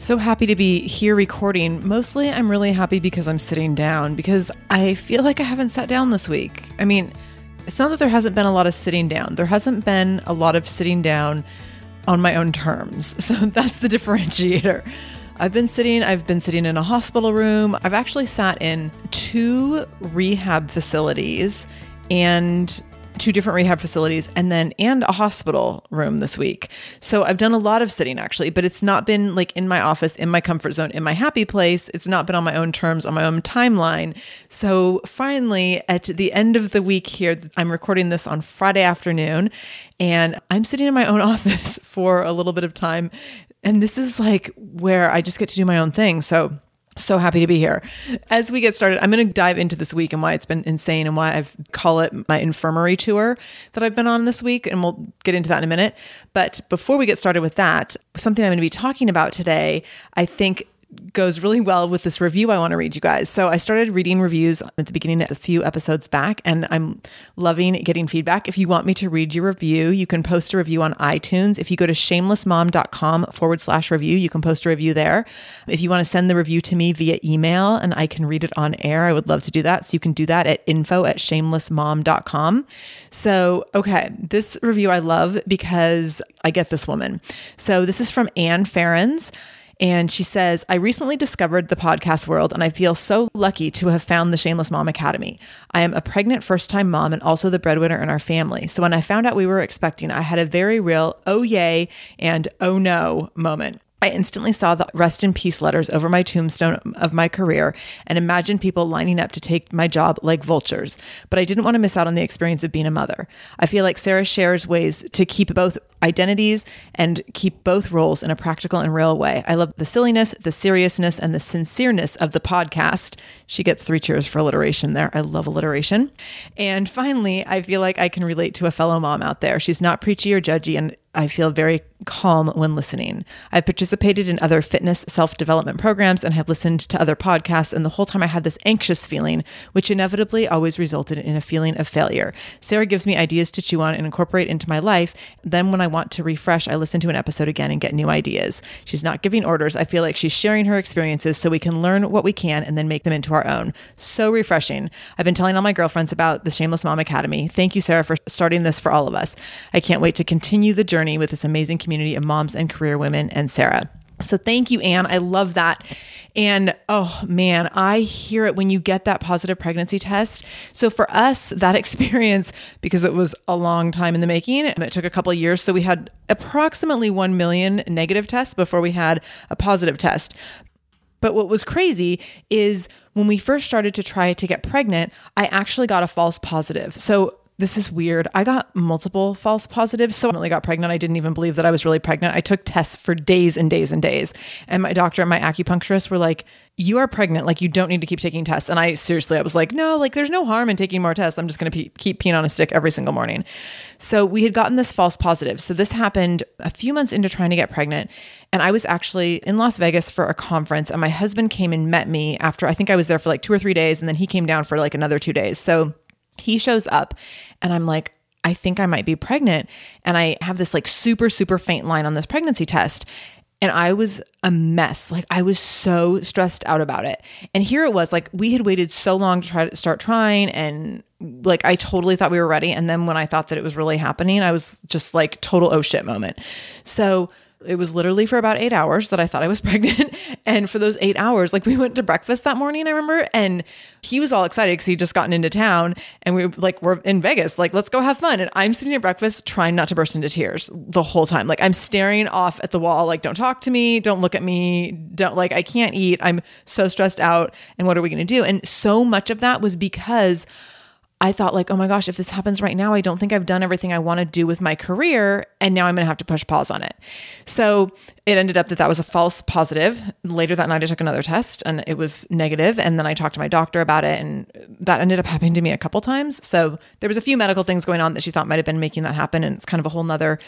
so happy to be here recording. Mostly, I'm really happy because I'm sitting down because I feel like I haven't sat down this week. I mean, it's not that there hasn't been a lot of sitting down, there hasn't been a lot of sitting down on my own terms. So that's the differentiator. I've been sitting, I've been sitting in a hospital room. I've actually sat in two rehab facilities and two different rehab facilities and then and a hospital room this week. So I've done a lot of sitting actually, but it's not been like in my office, in my comfort zone, in my happy place. It's not been on my own terms, on my own timeline. So finally at the end of the week here, I'm recording this on Friday afternoon and I'm sitting in my own office for a little bit of time and this is like where I just get to do my own thing. So so happy to be here. As we get started, I'm going to dive into this week and why it's been insane and why I've call it my infirmary tour that I've been on this week and we'll get into that in a minute. But before we get started with that, something I'm going to be talking about today, I think goes really well with this review I want to read you guys. So I started reading reviews at the beginning of a few episodes back and I'm loving getting feedback. If you want me to read your review, you can post a review on iTunes. If you go to shamelessmom.com forward slash review, you can post a review there. If you want to send the review to me via email and I can read it on air, I would love to do that. So you can do that at info at shamelessmom.com. So, okay, this review I love because I get this woman. So this is from Anne Ferrens. And she says, I recently discovered the podcast world and I feel so lucky to have found the Shameless Mom Academy. I am a pregnant first time mom and also the breadwinner in our family. So when I found out we were expecting, I had a very real oh yay and oh no moment. I instantly saw the rest in peace letters over my tombstone of my career and imagined people lining up to take my job like vultures. But I didn't want to miss out on the experience of being a mother. I feel like Sarah shares ways to keep both identities and keep both roles in a practical and real way. I love the silliness, the seriousness, and the sincereness of the podcast. She gets three cheers for alliteration there. I love alliteration. And finally, I feel like I can relate to a fellow mom out there. She's not preachy or judgy, and I feel very calm when listening. I've participated in other fitness self development programs and have listened to other podcasts, and the whole time I had this anxious feeling, which inevitably always resulted in a feeling of failure. Sarah gives me ideas to chew on and incorporate into my life. Then, when I want to refresh, I listen to an episode again and get new ideas. She's not giving orders. I feel like she's sharing her experiences so we can learn what we can and then make them into our own. So refreshing. I've been telling all my girlfriends about the Shameless Mom Academy. Thank you, Sarah, for starting this for all of us. I can't wait to continue the journey with this amazing community of moms and career women and Sarah. So thank you, Anne. I love that. And oh man, I hear it when you get that positive pregnancy test. So for us, that experience, because it was a long time in the making, and it took a couple years. So we had approximately 1 million negative tests before we had a positive test. But what was crazy is when we first started to try to get pregnant, I actually got a false positive. So this is weird. I got multiple false positives. So I really got pregnant. I didn't even believe that I was really pregnant. I took tests for days and days and days. And my doctor and my acupuncturist were like, You are pregnant. Like, you don't need to keep taking tests. And I seriously, I was like, No, like, there's no harm in taking more tests. I'm just going to pe- keep peeing on a stick every single morning. So we had gotten this false positive. So this happened a few months into trying to get pregnant. And I was actually in Las Vegas for a conference. And my husband came and met me after I think I was there for like two or three days. And then he came down for like another two days. So he shows up and I'm like, I think I might be pregnant. And I have this like super, super faint line on this pregnancy test. And I was a mess. Like I was so stressed out about it. And here it was like we had waited so long to try to start trying and like I totally thought we were ready. And then when I thought that it was really happening, I was just like total oh shit moment. So it was literally for about eight hours that I thought I was pregnant. and for those eight hours, like we went to breakfast that morning, I remember, and he was all excited because he'd just gotten into town and we like, we're in Vegas, like, let's go have fun. And I'm sitting at breakfast trying not to burst into tears the whole time. Like, I'm staring off at the wall, like, don't talk to me, don't look at me, don't like, I can't eat. I'm so stressed out. And what are we to do? And so much of that was because I thought like, oh my gosh, if this happens right now, I don't think I've done everything I want to do with my career, and now I'm going to have to push pause on it. So it ended up that that was a false positive. Later that night, I took another test, and it was negative. And then I talked to my doctor about it, and that ended up happening to me a couple times. So there was a few medical things going on that she thought might have been making that happen, and it's kind of a whole nother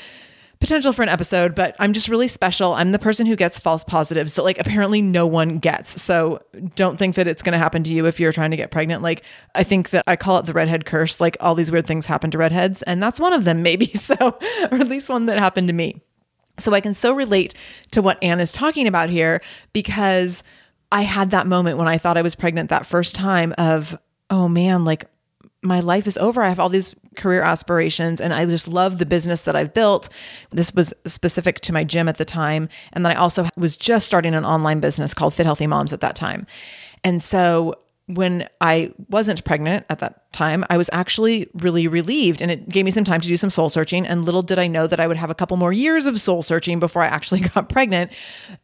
potential for an episode, but I'm just really special. I'm the person who gets false positives that like apparently no one gets. So don't think that it's going to happen to you if you're trying to get pregnant. Like I think that I call it the redhead curse. Like all these weird things happen to redheads, and that's one of them maybe. So or at least one that happened to me. So I can so relate to what Anne is talking about here because I had that moment when I thought I was pregnant that first time of, oh man, like my life is over. I have all these career aspirations and I just love the business that I've built. This was specific to my gym at the time. And then I also was just starting an online business called Fit Healthy Moms at that time. And so when I wasn't pregnant at that time, I was actually really relieved and it gave me some time to do some soul searching. And little did I know that I would have a couple more years of soul searching before I actually got pregnant.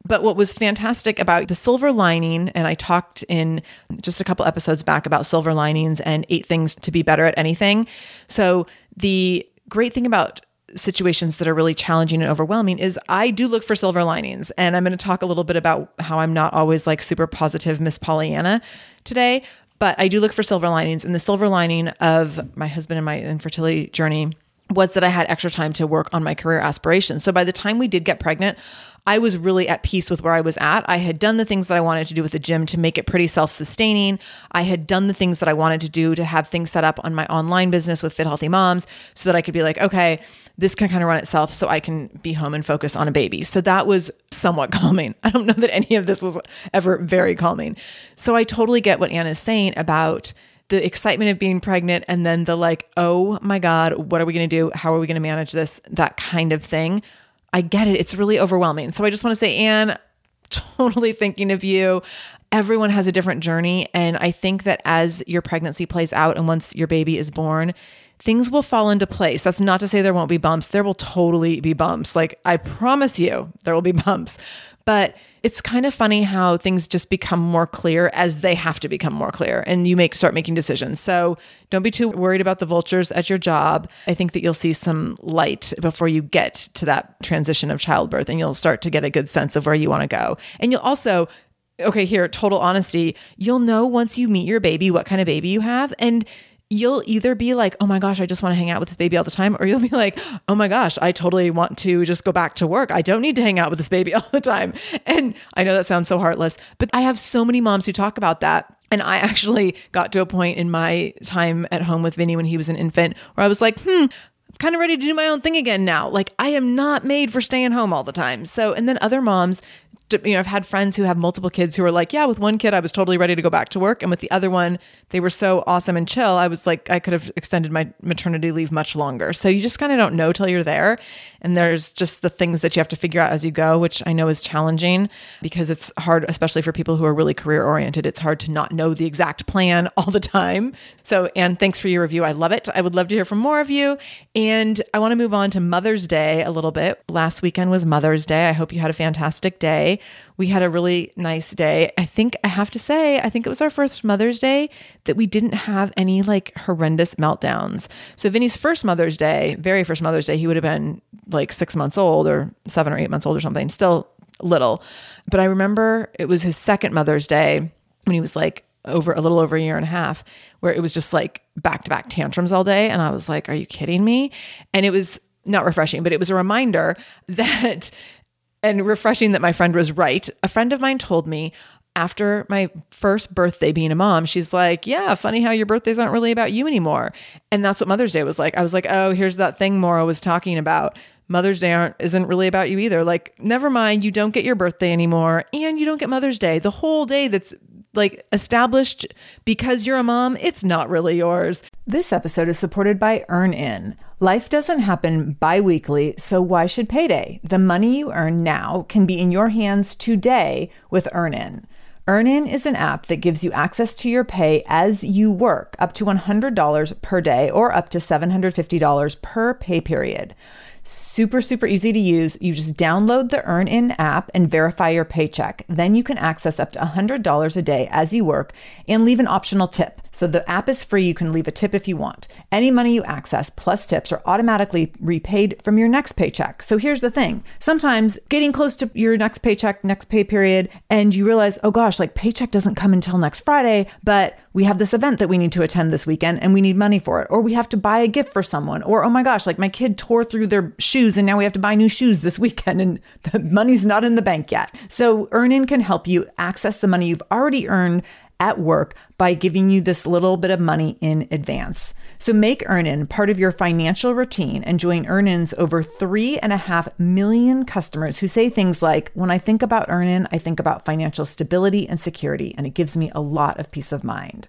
But what was fantastic about the silver lining, and I talked in just a couple episodes back about silver linings and eight things to be better at anything. So the great thing about situations that are really challenging and overwhelming is I do look for silver linings. And I'm going to talk a little bit about how I'm not always like super positive Miss Pollyanna today, but I do look for silver linings. And the silver lining of my husband and my infertility journey was that I had extra time to work on my career aspirations. So by the time we did get pregnant, I was really at peace with where I was at. I had done the things that I wanted to do with the gym to make it pretty self sustaining. I had done the things that I wanted to do to have things set up on my online business with Fit Healthy Moms so that I could be like, okay, this can kind of run itself so I can be home and focus on a baby. So that was somewhat calming. I don't know that any of this was ever very calming. So I totally get what Anna is saying about the excitement of being pregnant and then the like, oh my God, what are we going to do? How are we going to manage this? That kind of thing. I get it. It's really overwhelming. So I just want to say, Anne, totally thinking of you. Everyone has a different journey. And I think that as your pregnancy plays out and once your baby is born, things will fall into place. That's not to say there won't be bumps. There will totally be bumps. Like, I promise you, there will be bumps. But it's kind of funny how things just become more clear as they have to become more clear and you make start making decisions. So don't be too worried about the vultures at your job. I think that you'll see some light before you get to that transition of childbirth and you'll start to get a good sense of where you want to go. And you'll also okay, here, total honesty, you'll know once you meet your baby what kind of baby you have. And you'll either be like, oh my gosh, I just want to hang out with this baby all the time, or you'll be like, oh my gosh, I totally want to just go back to work. I don't need to hang out with this baby all the time. And I know that sounds so heartless, but I have so many moms who talk about that. And I actually got to a point in my time at home with Vinnie when he was an infant where I was like, hmm, kind of ready to do my own thing again now. Like I am not made for staying home all the time. So, and then other moms you know, I've had friends who have multiple kids who are like, yeah, with one kid, I was totally ready to go back to work. And with the other one, they were so awesome and chill. I was like, I could have extended my maternity leave much longer. So you just kind of don't know till you're there. And there's just the things that you have to figure out as you go, which I know is challenging because it's hard, especially for people who are really career oriented. It's hard to not know the exact plan all the time. So, Anne, thanks for your review. I love it. I would love to hear from more of you. And I want to move on to Mother's Day a little bit. Last weekend was Mother's Day. I hope you had a fantastic day. We had a really nice day. I think I have to say, I think it was our first Mother's Day that we didn't have any like horrendous meltdowns. So, Vinnie's first Mother's Day, very first Mother's Day, he would have been like six months old or seven or eight months old or something, still little. But I remember it was his second Mother's Day when he was like over a little over a year and a half, where it was just like back to back tantrums all day. And I was like, are you kidding me? And it was not refreshing, but it was a reminder that and refreshing that my friend was right. A friend of mine told me after my first birthday being a mom, she's like, Yeah, funny how your birthdays aren't really about you anymore. And that's what Mother's Day was like. I was like, Oh, here's that thing Maura was talking about. Mother's Day aren't, isn't really about you either. Like, never mind, you don't get your birthday anymore and you don't get Mother's Day. The whole day that's like established because you're a mom, it's not really yours. This episode is supported by EarnIn. Life doesn't happen bi weekly, so why should payday? The money you earn now can be in your hands today with EarnIn. EarnIn is an app that gives you access to your pay as you work, up to $100 per day or up to $750 per pay period. Super, super easy to use. You just download the EarnIn app and verify your paycheck. Then you can access up to $100 a day as you work and leave an optional tip. So the app is free. You can leave a tip if you want. Any money you access plus tips are automatically repaid from your next paycheck. So here's the thing sometimes getting close to your next paycheck, next pay period, and you realize, oh gosh, like paycheck doesn't come until next Friday, but we have this event that we need to attend this weekend and we need money for it. Or we have to buy a gift for someone. Or, oh my gosh, like my kid tore through their shoes and now we have to buy new shoes this weekend and the money's not in the bank yet. So EarnIn can help you access the money you've already earned at work by giving you this little bit of money in advance. So make EarnIn part of your financial routine and join EarnIn's over three and a half million customers who say things like, when I think about EarnIn, I think about financial stability and security, and it gives me a lot of peace of mind.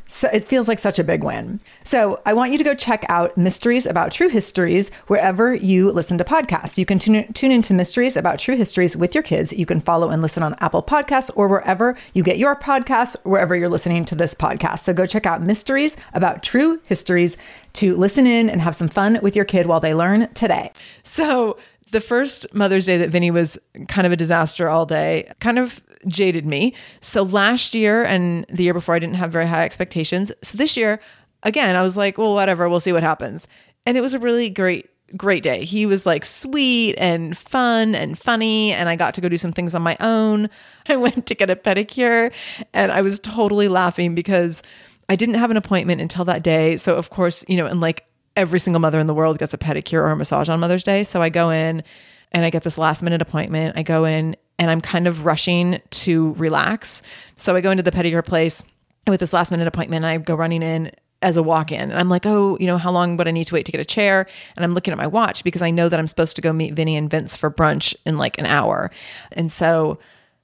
So it feels like such a big win. So I want you to go check out Mysteries About True Histories wherever you listen to podcasts. You can tune, tune into Mysteries About True Histories with your kids. You can follow and listen on Apple Podcasts or wherever you get your podcasts, wherever you're listening to this podcast. So go check out Mysteries About True Histories to listen in and have some fun with your kid while they learn today. So the first Mother's Day that Vinnie was kind of a disaster all day, kind of jaded me. So last year and the year before, I didn't have very high expectations. So this year, again, I was like, well, whatever, we'll see what happens. And it was a really great, great day. He was like sweet and fun and funny. And I got to go do some things on my own. I went to get a pedicure and I was totally laughing because I didn't have an appointment until that day. So, of course, you know, and like every single mother in the world gets a pedicure or a massage on Mother's Day. So I go in and I get this last minute appointment. I go in and I'm kind of rushing to relax. So I go into the pedicure place with this last minute appointment. I go running in as a walk in. And I'm like, oh, you know, how long would I need to wait to get a chair? And I'm looking at my watch because I know that I'm supposed to go meet Vinnie and Vince for brunch in like an hour. And so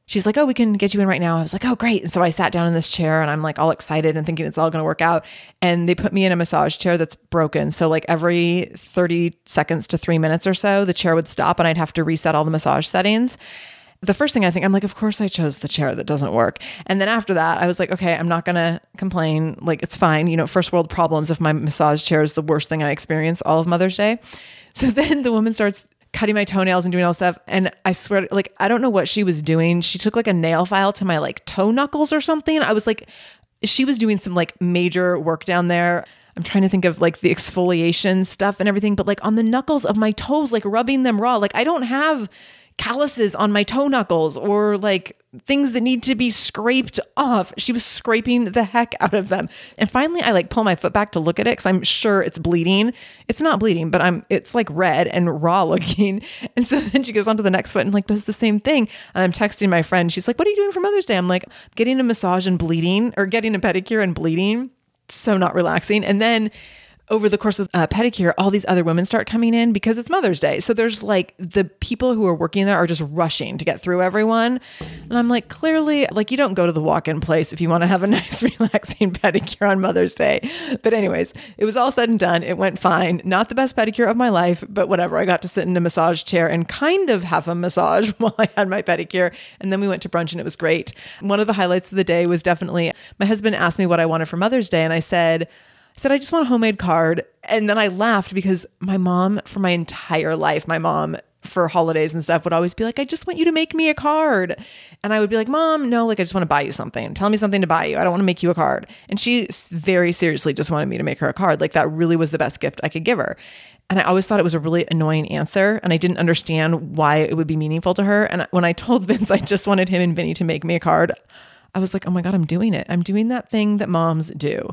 she's like, oh, we can get you in right now. I was like, oh, great. And so I sat down in this chair and I'm like all excited and thinking it's all going to work out. And they put me in a massage chair that's broken. So, like, every 30 seconds to three minutes or so, the chair would stop and I'd have to reset all the massage settings the first thing I think, I'm like, of course I chose the chair that doesn't work. And then after that, I was like, okay, I'm not going to complain. Like, it's fine. You know, first world problems if my massage chair is the worst thing I experience all of Mother's Day. So then the woman starts cutting my toenails and doing all stuff. And I swear, like, I don't know what she was doing. She took like a nail file to my like toe knuckles or something. I was like, she was doing some like major work down there. I'm trying to think of like the exfoliation stuff and everything, but like on the knuckles of my toes, like rubbing them raw. Like I don't have calluses on my toe knuckles or like things that need to be scraped off. She was scraping the heck out of them. And finally I like pull my foot back to look at it cuz I'm sure it's bleeding. It's not bleeding, but I'm it's like red and raw looking. And so then she goes on to the next foot and like does the same thing. And I'm texting my friend. She's like, "What are you doing for Mother's Day?" I'm like, "Getting a massage and bleeding or getting a pedicure and bleeding." So not relaxing. And then over the course of uh, pedicure, all these other women start coming in because it's Mother's Day. So there's like the people who are working there are just rushing to get through everyone. And I'm like, clearly, like, you don't go to the walk in place if you want to have a nice, relaxing pedicure on Mother's Day. But, anyways, it was all said and done. It went fine. Not the best pedicure of my life, but whatever. I got to sit in a massage chair and kind of have a massage while I had my pedicure. And then we went to brunch and it was great. One of the highlights of the day was definitely my husband asked me what I wanted for Mother's Day. And I said, said, I just want a homemade card. And then I laughed because my mom, for my entire life, my mom for holidays and stuff would always be like, I just want you to make me a card. And I would be like, Mom, no, like I just want to buy you something. Tell me something to buy you. I don't want to make you a card. And she very seriously just wanted me to make her a card. Like that really was the best gift I could give her. And I always thought it was a really annoying answer. And I didn't understand why it would be meaningful to her. And when I told Vince I just wanted him and Vinnie to make me a card, I was like, oh my God, I'm doing it. I'm doing that thing that moms do.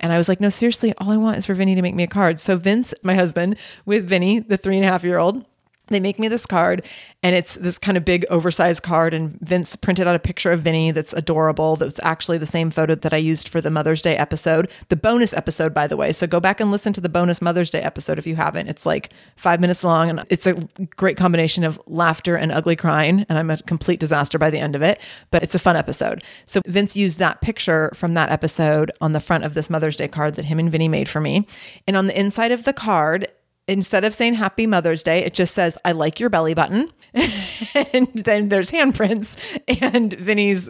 And I was like, no, seriously, all I want is for Vinnie to make me a card. So Vince, my husband, with Vinnie, the three and a half year old, they make me this card and it's this kind of big oversized card and vince printed out a picture of vinnie that's adorable that's actually the same photo that i used for the mother's day episode the bonus episode by the way. So go back and listen to the bonus mother's day episode if you haven't. It's like five minutes long and it's a great combination of laughter and ugly crying and i'm a complete disaster by the end of it but it's a fun episode. So vince used that picture from that episode on the front of this mother's day card that him and vinnie made for me and on the inside of the card instead of saying happy Mother's Day, it just says, I like your belly button. and then there's handprints and Vinnie's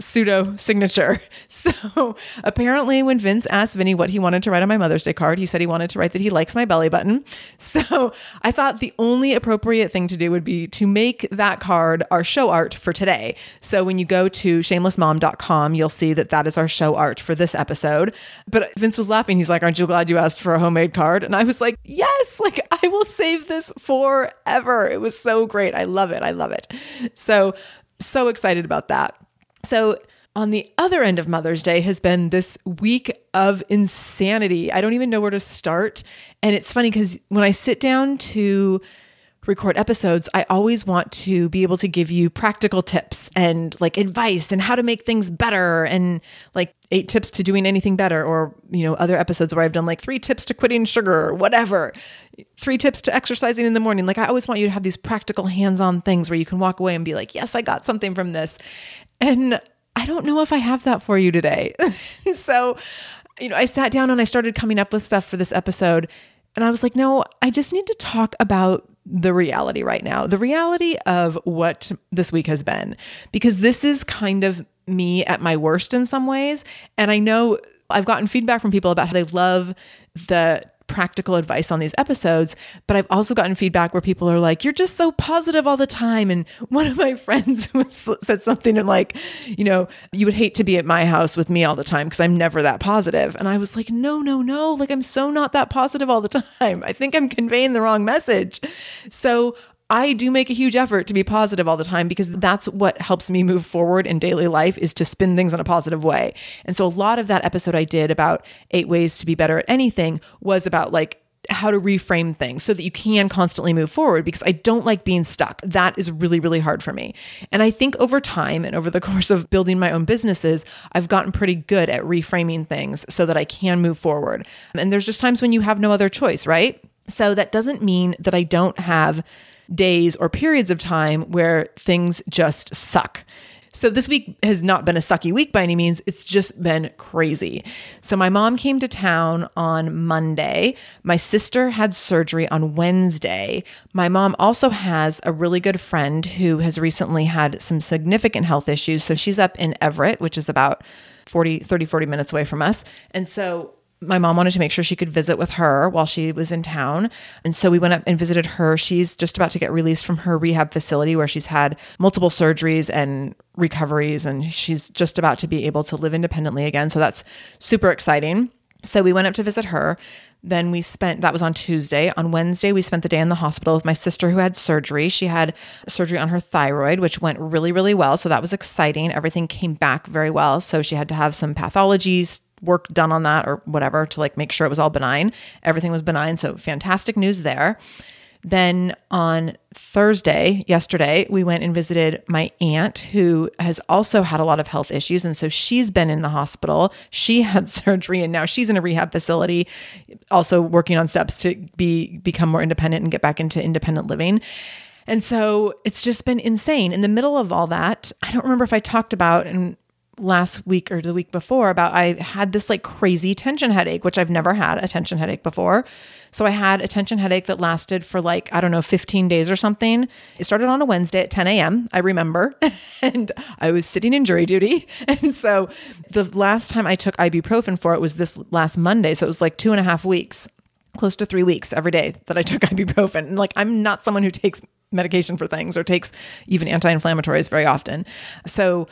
pseudo signature. So apparently, when Vince asked Vinnie what he wanted to write on my Mother's Day card, he said he wanted to write that he likes my belly button. So I thought the only appropriate thing to do would be to make that card our show art for today. So when you go to shamelessmom.com, you'll see that that is our show art for this episode. But Vince was laughing. He's like, Aren't you glad you asked for a homemade card? And I was like, Yes, like I will save this forever. It was so great. I love it. I love it. So, so excited about that. So, on the other end of Mother's Day has been this week of insanity. I don't even know where to start. And it's funny because when I sit down to record episodes, I always want to be able to give you practical tips and like advice and how to make things better and like eight tips to doing anything better or you know other episodes where I've done like three tips to quitting sugar or whatever. Three tips to exercising in the morning. Like I always want you to have these practical hands-on things where you can walk away and be like, "Yes, I got something from this." And I don't know if I have that for you today. so, you know, I sat down and I started coming up with stuff for this episode. And I was like, no, I just need to talk about the reality right now, the reality of what this week has been, because this is kind of me at my worst in some ways. And I know I've gotten feedback from people about how they love the practical advice on these episodes, but I've also gotten feedback where people are like, "You're just so positive all the time." And one of my friends said something like, "You know, you would hate to be at my house with me all the time because I'm never that positive." And I was like, "No, no, no! Like I'm so not that positive all the time. I think I'm conveying the wrong message." So I do make a huge effort to be positive all the time because that's what helps me move forward in daily life is to spin things in a positive way. And so a lot of that episode I did about eight ways to be better at anything was about like how to reframe things so that you can constantly move forward because I don't like being stuck. That is really, really hard for me. And I think over time and over the course of building my own businesses, I've gotten pretty good at reframing things so that I can move forward. And there's just times when you have no other choice, right? So that doesn't mean that I don't have days or periods of time where things just suck. So this week has not been a sucky week by any means. It's just been crazy. So my mom came to town on Monday. My sister had surgery on Wednesday. My mom also has a really good friend who has recently had some significant health issues. So she's up in Everett, which is about 40, 30, 40 minutes away from us. And so my mom wanted to make sure she could visit with her while she was in town. And so we went up and visited her. She's just about to get released from her rehab facility where she's had multiple surgeries and recoveries, and she's just about to be able to live independently again. So that's super exciting. So we went up to visit her. Then we spent, that was on Tuesday. On Wednesday, we spent the day in the hospital with my sister who had surgery. She had surgery on her thyroid, which went really, really well. So that was exciting. Everything came back very well. So she had to have some pathologies work done on that or whatever to like make sure it was all benign. Everything was benign. So fantastic news there. Then on Thursday, yesterday, we went and visited my aunt who has also had a lot of health issues. And so she's been in the hospital. She had surgery and now she's in a rehab facility, also working on steps to be become more independent and get back into independent living. And so it's just been insane. In the middle of all that, I don't remember if I talked about, and last week or the week before about I had this like crazy tension headache, which I've never had a tension headache before. So I had a tension headache that lasted for like, I don't know, 15 days or something. It started on a Wednesday at 10 a.m., I remember. and I was sitting in jury duty. And so the last time I took ibuprofen for it was this last Monday. So it was like two and a half weeks, close to three weeks every day that I took ibuprofen. And like, I'm not someone who takes medication for things or takes even anti inflammatories very often. So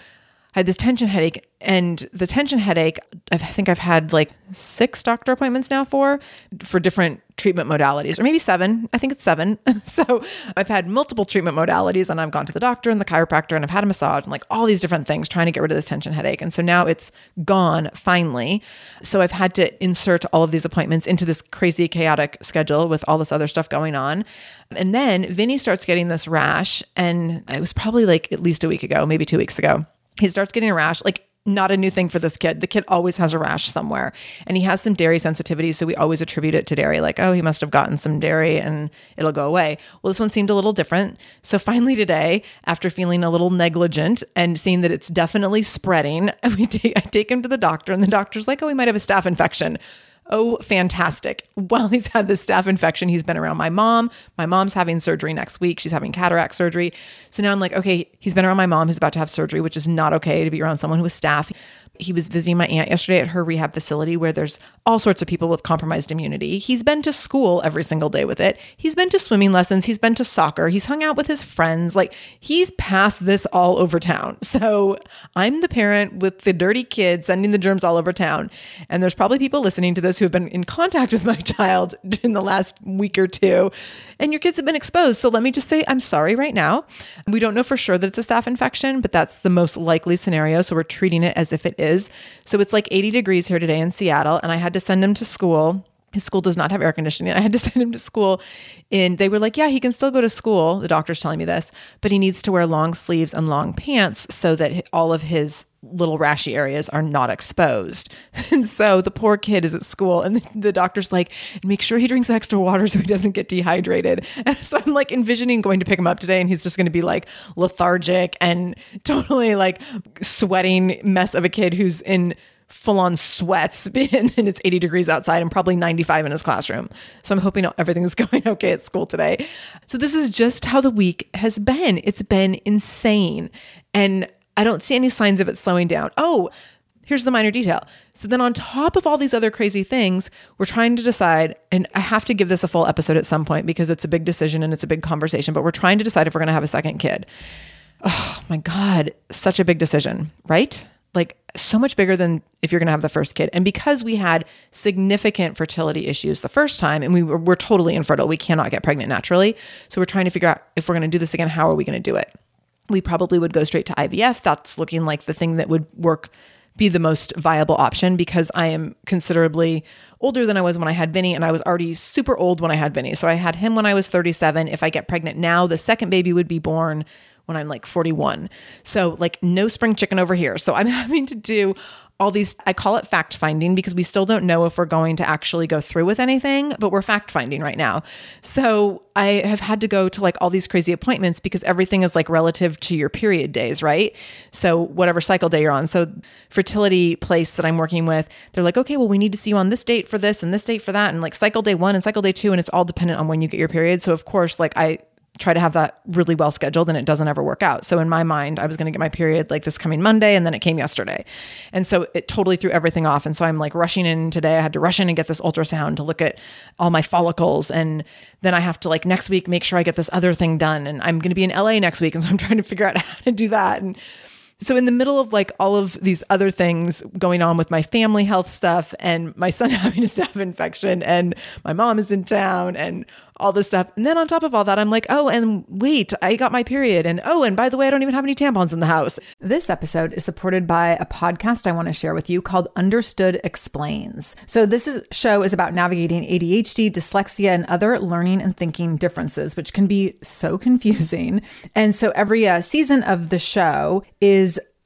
I had this tension headache, and the tension headache, I think I've had like six doctor appointments now for for different treatment modalities, or maybe seven. I think it's seven. so I've had multiple treatment modalities, and I've gone to the doctor and the chiropractor, and I've had a massage, and like all these different things trying to get rid of this tension headache. And so now it's gone finally. So I've had to insert all of these appointments into this crazy chaotic schedule with all this other stuff going on. And then Vinnie starts getting this rash, and it was probably like at least a week ago, maybe two weeks ago he starts getting a rash like not a new thing for this kid. The kid always has a rash somewhere. And he has some dairy sensitivity. So we always attribute it to dairy, like, oh, he must have gotten some dairy and it'll go away. Well, this one seemed a little different. So finally today, after feeling a little negligent and seeing that it's definitely spreading, we take, I take him to the doctor, and the doctor's like, oh, we might have a staph infection. Oh, fantastic. While he's had this staph infection, he's been around my mom. My mom's having surgery next week. She's having cataract surgery. So now I'm like, okay, he's been around my mom who's about to have surgery, which is not okay to be around someone with staph he was visiting my aunt yesterday at her rehab facility where there's all sorts of people with compromised immunity. He's been to school every single day with it. He's been to swimming lessons. He's been to soccer. He's hung out with his friends. Like he's passed this all over town. So I'm the parent with the dirty kid sending the germs all over town. And there's probably people listening to this who have been in contact with my child in the last week or two. And your kids have been exposed. So let me just say, I'm sorry right now. We don't know for sure that it's a staph infection, but that's the most likely scenario. So we're treating it as if it is is. So it's like 80 degrees here today in Seattle, and I had to send him to school. His school does not have air conditioning. I had to send him to school. And they were like, yeah, he can still go to school. The doctor's telling me this, but he needs to wear long sleeves and long pants so that all of his little rashy areas are not exposed. And so the poor kid is at school and the, doctor's like, make sure he drinks extra water so he doesn't get dehydrated. And so I'm like envisioning going to pick him up today and he's just going to be like lethargic and totally like sweating mess of a kid who's in full on sweats and it's 80 degrees outside and probably 95 in his classroom. So I'm hoping everything's going okay at school today. So this is just how the week has been. It's been insane. And I don't see any signs of it slowing down. Oh, here's the minor detail. So then on top of all these other crazy things, we're trying to decide and I have to give this a full episode at some point because it's a big decision and it's a big conversation, but we're trying to decide if we're going to have a second kid. Oh my god, such a big decision, right? Like so much bigger than if you're going to have the first kid. And because we had significant fertility issues the first time and we were, we're totally infertile, we cannot get pregnant naturally. So we're trying to figure out if we're going to do this again, how are we going to do it? we probably would go straight to IVF. That's looking like the thing that would work be the most viable option because I am considerably older than I was when I had Vinnie, and I was already super old when I had Vinnie. So I had him when I was 37. If I get pregnant now, the second baby would be born when I'm like 41. So, like, no spring chicken over here. So, I'm having to do all these, I call it fact finding because we still don't know if we're going to actually go through with anything, but we're fact finding right now. So I have had to go to like all these crazy appointments because everything is like relative to your period days, right? So whatever cycle day you're on. So fertility place that I'm working with, they're like, okay, well, we need to see you on this date for this and this date for that. And like cycle day one and cycle day two. And it's all dependent on when you get your period. So of course, like I, try to have that really well scheduled and it doesn't ever work out. So in my mind, I was going to get my period like this coming Monday and then it came yesterday. And so it totally threw everything off. And so I'm like rushing in today. I had to rush in and get this ultrasound to look at all my follicles. And then I have to like next week make sure I get this other thing done. And I'm going to be in LA next week. And so I'm trying to figure out how to do that. And so, in the middle of like all of these other things going on with my family health stuff and my son having a staph infection and my mom is in town and all this stuff. And then on top of all that, I'm like, oh, and wait, I got my period. And oh, and by the way, I don't even have any tampons in the house. This episode is supported by a podcast I want to share with you called Understood Explains. So this is, show is about navigating ADHD, dyslexia, and other learning and thinking differences, which can be so confusing. And so every uh, season of the show is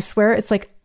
swear it's like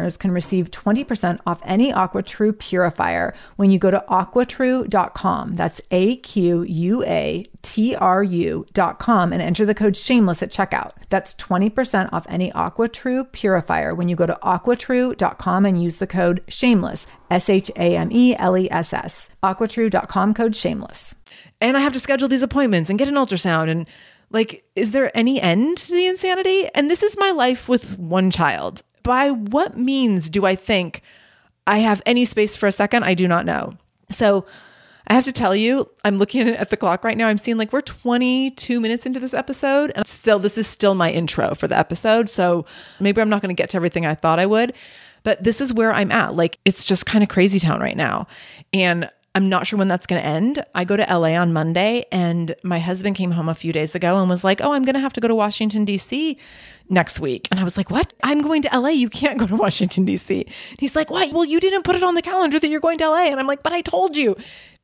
listeners can receive 20% off any AquaTrue purifier when you go to aquatrue.com. That's A Q U A T R U.com and enter the code shameless at checkout. That's 20% off any AquaTrue purifier when you go to aquatrue.com and use the code shameless. S H A M E L E S S. Aquatrue.com code shameless. And I have to schedule these appointments and get an ultrasound and like, is there any end to the insanity? And this is my life with one child by what means do I think I have any space for a second? I do not know. So I have to tell you, I'm looking at the clock right now. I'm seeing like we're 22 minutes into this episode, and still, this is still my intro for the episode. So maybe I'm not going to get to everything I thought I would. But this is where I'm at. Like, it's just kind of crazy town right now. And I'm not sure when that's going to end. I go to LA on Monday, and my husband came home a few days ago and was like, Oh, I'm going to have to go to Washington, D.C. next week. And I was like, What? I'm going to LA. You can't go to Washington, D.C. And he's like, What? Well, you didn't put it on the calendar that you're going to LA. And I'm like, But I told you.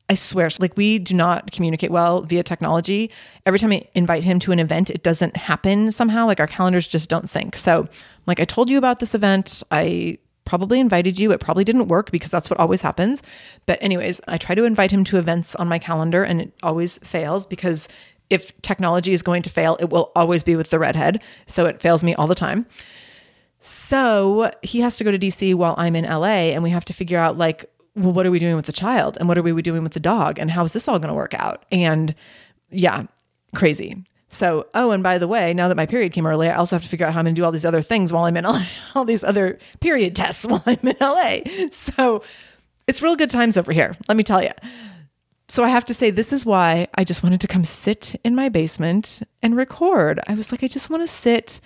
I swear, like we do not communicate well via technology. Every time I invite him to an event, it doesn't happen somehow. Like our calendars just don't sync. So, like I told you about this event, I probably invited you. It probably didn't work because that's what always happens. But, anyways, I try to invite him to events on my calendar and it always fails because if technology is going to fail, it will always be with the redhead. So it fails me all the time. So he has to go to DC while I'm in LA and we have to figure out like, well, what are we doing with the child? And what are we doing with the dog? And how is this all going to work out? And yeah, crazy. So, oh, and by the way, now that my period came early, I also have to figure out how I'm going to do all these other things while I'm in LA, all these other period tests while I'm in LA. So, it's real good times over here, let me tell you. So, I have to say, this is why I just wanted to come sit in my basement and record. I was like, I just want to sit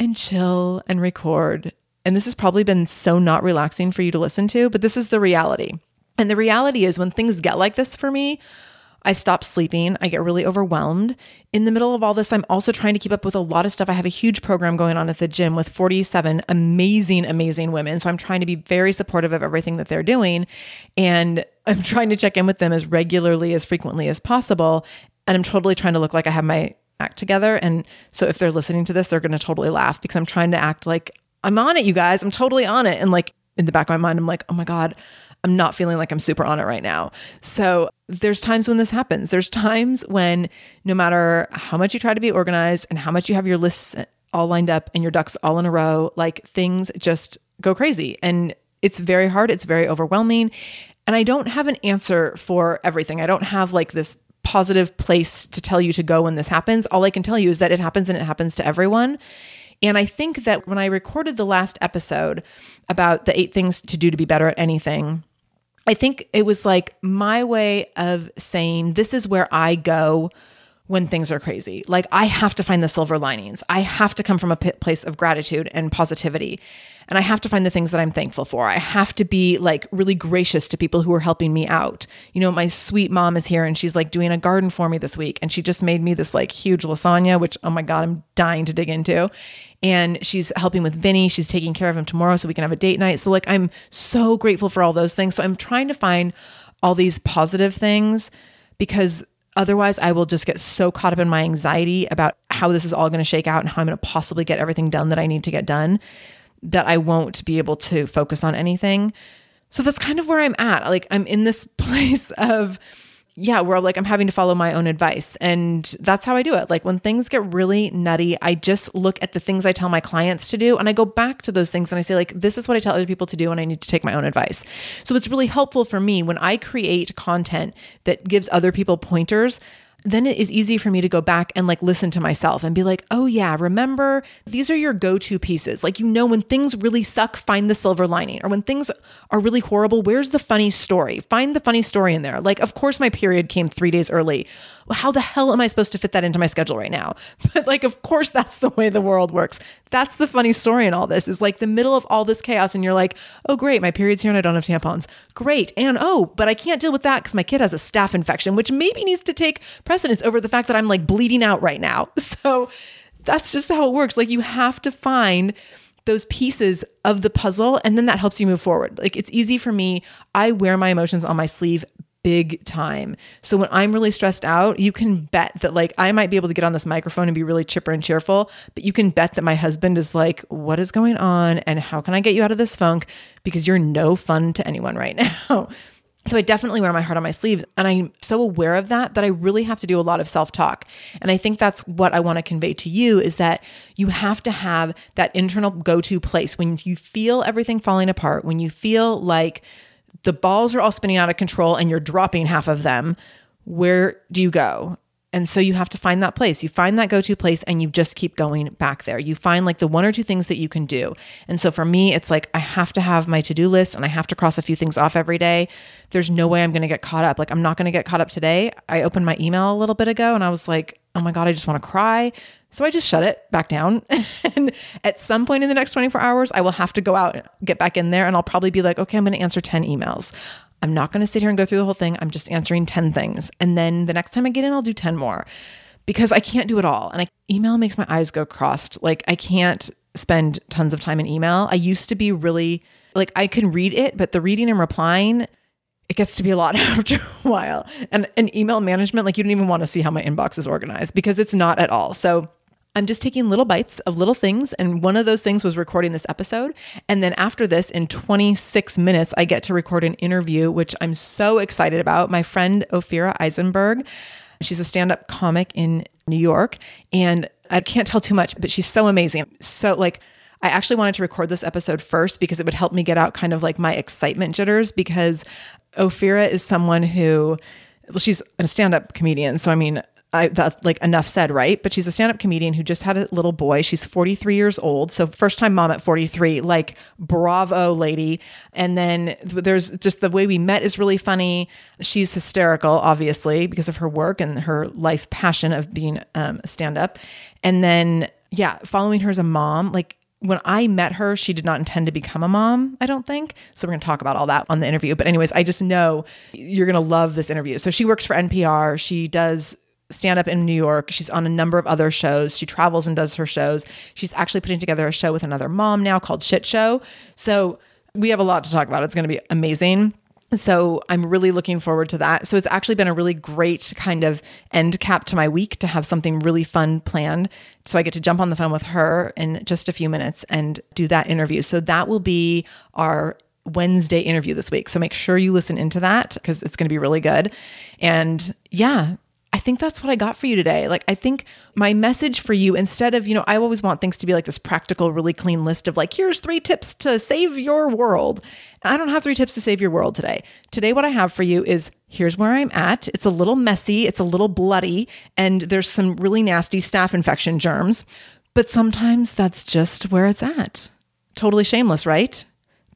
and chill and record. And this has probably been so not relaxing for you to listen to, but this is the reality. And the reality is, when things get like this for me, I stop sleeping. I get really overwhelmed. In the middle of all this, I'm also trying to keep up with a lot of stuff. I have a huge program going on at the gym with 47 amazing, amazing women. So I'm trying to be very supportive of everything that they're doing. And I'm trying to check in with them as regularly, as frequently as possible. And I'm totally trying to look like I have my act together. And so if they're listening to this, they're going to totally laugh because I'm trying to act like I'm on it, you guys. I'm totally on it. And like in the back of my mind, I'm like, oh my God, I'm not feeling like I'm super on it right now. So there's times when this happens. There's times when no matter how much you try to be organized and how much you have your lists all lined up and your ducks all in a row, like things just go crazy. And it's very hard, it's very overwhelming. And I don't have an answer for everything. I don't have like this positive place to tell you to go when this happens. All I can tell you is that it happens and it happens to everyone. And I think that when I recorded the last episode about the eight things to do to be better at anything, I think it was like my way of saying, this is where I go when things are crazy. Like I have to find the silver linings. I have to come from a place of gratitude and positivity. And I have to find the things that I'm thankful for. I have to be like really gracious to people who are helping me out. You know, my sweet mom is here and she's like doing a garden for me this week. And she just made me this like huge lasagna, which, oh my God, I'm dying to dig into. And she's helping with Vinnie. She's taking care of him tomorrow so we can have a date night. So, like, I'm so grateful for all those things. So, I'm trying to find all these positive things because Otherwise, I will just get so caught up in my anxiety about how this is all going to shake out and how I'm going to possibly get everything done that I need to get done that I won't be able to focus on anything. So that's kind of where I'm at. Like, I'm in this place of, yeah, where like I'm having to follow my own advice. And that's how I do it. Like when things get really nutty, I just look at the things I tell my clients to do and I go back to those things and I say, like, this is what I tell other people to do and I need to take my own advice. So it's really helpful for me when I create content that gives other people pointers then it is easy for me to go back and like listen to myself and be like, oh yeah, remember these are your go to pieces. Like, you know, when things really suck, find the silver lining. Or when things are really horrible, where's the funny story? Find the funny story in there. Like, of course, my period came three days early. How the hell am I supposed to fit that into my schedule right now? But like, of course, that's the way the world works. That's the funny story in all this is like the middle of all this chaos, and you're like, oh, great, my period's here and I don't have tampons. Great. And oh, but I can't deal with that because my kid has a staph infection, which maybe needs to take precedence over the fact that I'm like bleeding out right now. So that's just how it works. Like, you have to find those pieces of the puzzle and then that helps you move forward. Like it's easy for me. I wear my emotions on my sleeve big time. So when I'm really stressed out, you can bet that like I might be able to get on this microphone and be really chipper and cheerful, but you can bet that my husband is like, "What is going on and how can I get you out of this funk because you're no fun to anyone right now." So I definitely wear my heart on my sleeves. And I'm so aware of that that I really have to do a lot of self talk. And I think that's what I want to convey to you is that you have to have that internal go to place when you feel everything falling apart, when you feel like the balls are all spinning out of control and you're dropping half of them, where do you go? And so you have to find that place. You find that go to place and you just keep going back there. You find like the one or two things that you can do. And so for me, it's like I have to have my to do list and I have to cross a few things off every day. There's no way I'm going to get caught up. Like I'm not going to get caught up today. I opened my email a little bit ago and I was like, oh my God, I just want to cry. So I just shut it back down. and at some point in the next 24 hours, I will have to go out, get back in there, and I'll probably be like, okay, I'm going to answer 10 emails. I'm not going to sit here and go through the whole thing. I'm just answering 10 things. And then the next time I get in, I'll do 10 more because I can't do it all. And I, email makes my eyes go crossed. Like I can't spend tons of time in email. I used to be really like I can read it, but the reading and replying, it gets to be a lot after a while. And and email management, like you don't even want to see how my inbox is organized because it's not at all. So I'm just taking little bites of little things. And one of those things was recording this episode. And then after this, in 26 minutes, I get to record an interview, which I'm so excited about. My friend Ophira Eisenberg, she's a stand up comic in New York. And I can't tell too much, but she's so amazing. So, like, I actually wanted to record this episode first because it would help me get out kind of like my excitement jitters because Ophira is someone who, well, she's a stand up comedian. So, I mean, I that's like enough said, right? But she's a stand-up comedian who just had a little boy. She's 43 years old. So first time mom at 43. Like bravo lady. And then there's just the way we met is really funny. She's hysterical obviously because of her work and her life passion of being um, stand-up. And then yeah, following her as a mom, like when I met her, she did not intend to become a mom, I don't think. So we're going to talk about all that on the interview. But, anyways, I just know you're going to love this interview. So she works for NPR. She does stand up in New York. She's on a number of other shows. She travels and does her shows. She's actually putting together a show with another mom now called Shit Show. So we have a lot to talk about. It's going to be amazing. So I'm really looking forward to that. So it's actually been a really great kind of end cap to my week to have something really fun planned. So I get to jump on the phone with her in just a few minutes and do that interview. So that will be our Wednesday interview this week. So make sure you listen into that because it's going to be really good. And yeah, I think that's what I got for you today. Like, I think my message for you, instead of, you know, I always want things to be like this practical, really clean list of like, here's three tips to save your world. I don't have three tips to save your world today. Today, what I have for you is here's where I'm at. It's a little messy, it's a little bloody, and there's some really nasty staph infection germs, but sometimes that's just where it's at. Totally shameless, right?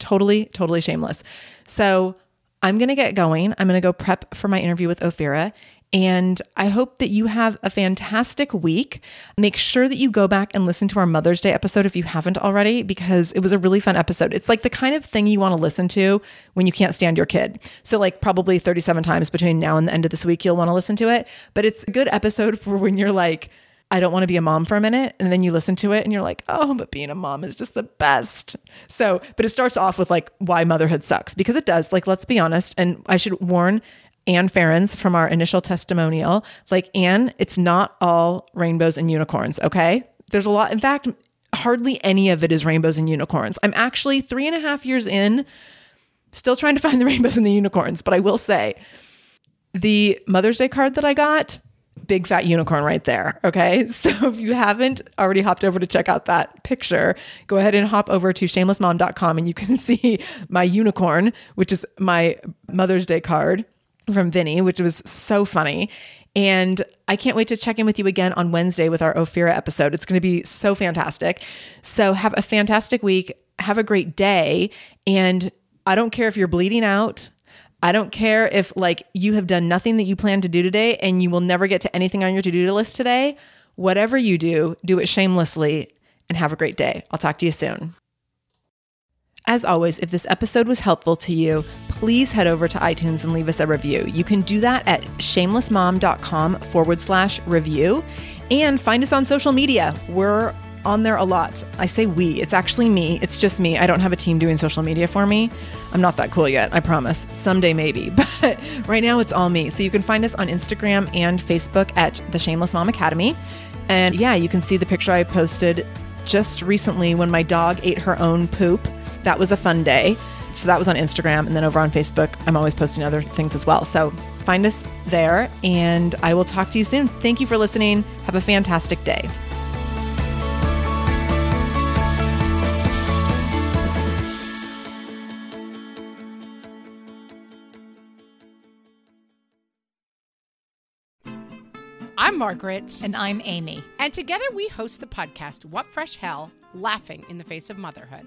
Totally, totally shameless. So, I'm going to get going. I'm going to go prep for my interview with Ophira. And I hope that you have a fantastic week. Make sure that you go back and listen to our Mother's Day episode if you haven't already, because it was a really fun episode. It's like the kind of thing you want to listen to when you can't stand your kid. So, like, probably 37 times between now and the end of this week, you'll want to listen to it. But it's a good episode for when you're like, I don't want to be a mom for a minute. And then you listen to it and you're like, oh, but being a mom is just the best. So, but it starts off with like why motherhood sucks because it does. Like, let's be honest. And I should warn Anne Ferrens from our initial testimonial. Like, Anne, it's not all rainbows and unicorns, okay? There's a lot. In fact, hardly any of it is rainbows and unicorns. I'm actually three and a half years in, still trying to find the rainbows and the unicorns, but I will say the Mother's Day card that I got, big fat unicorn right there. Okay. So if you haven't already hopped over to check out that picture, go ahead and hop over to shamelessmom.com and you can see my unicorn, which is my Mother's Day card from Vinnie, which was so funny. And I can't wait to check in with you again on Wednesday with our Ophira episode. It's going to be so fantastic. So have a fantastic week. Have a great day. And I don't care if you're bleeding out. I don't care if like you have done nothing that you plan to do today and you will never get to anything on your to-do list today. Whatever you do, do it shamelessly and have a great day. I'll talk to you soon. As always, if this episode was helpful to you, please head over to iTunes and leave us a review. You can do that at shamelessmom.com forward slash review and find us on social media. We're on there a lot. I say we, it's actually me. It's just me. I don't have a team doing social media for me. I'm not that cool yet, I promise. Someday maybe. But right now it's all me. So you can find us on Instagram and Facebook at the Shameless Mom Academy. And yeah, you can see the picture I posted just recently when my dog ate her own poop that was a fun day. So that was on Instagram. And then over on Facebook, I'm always posting other things as well. So find us there and I will talk to you soon. Thank you for listening. Have a fantastic day. I'm Margaret. And I'm Amy. And together we host the podcast, What Fresh Hell Laughing in the Face of Motherhood.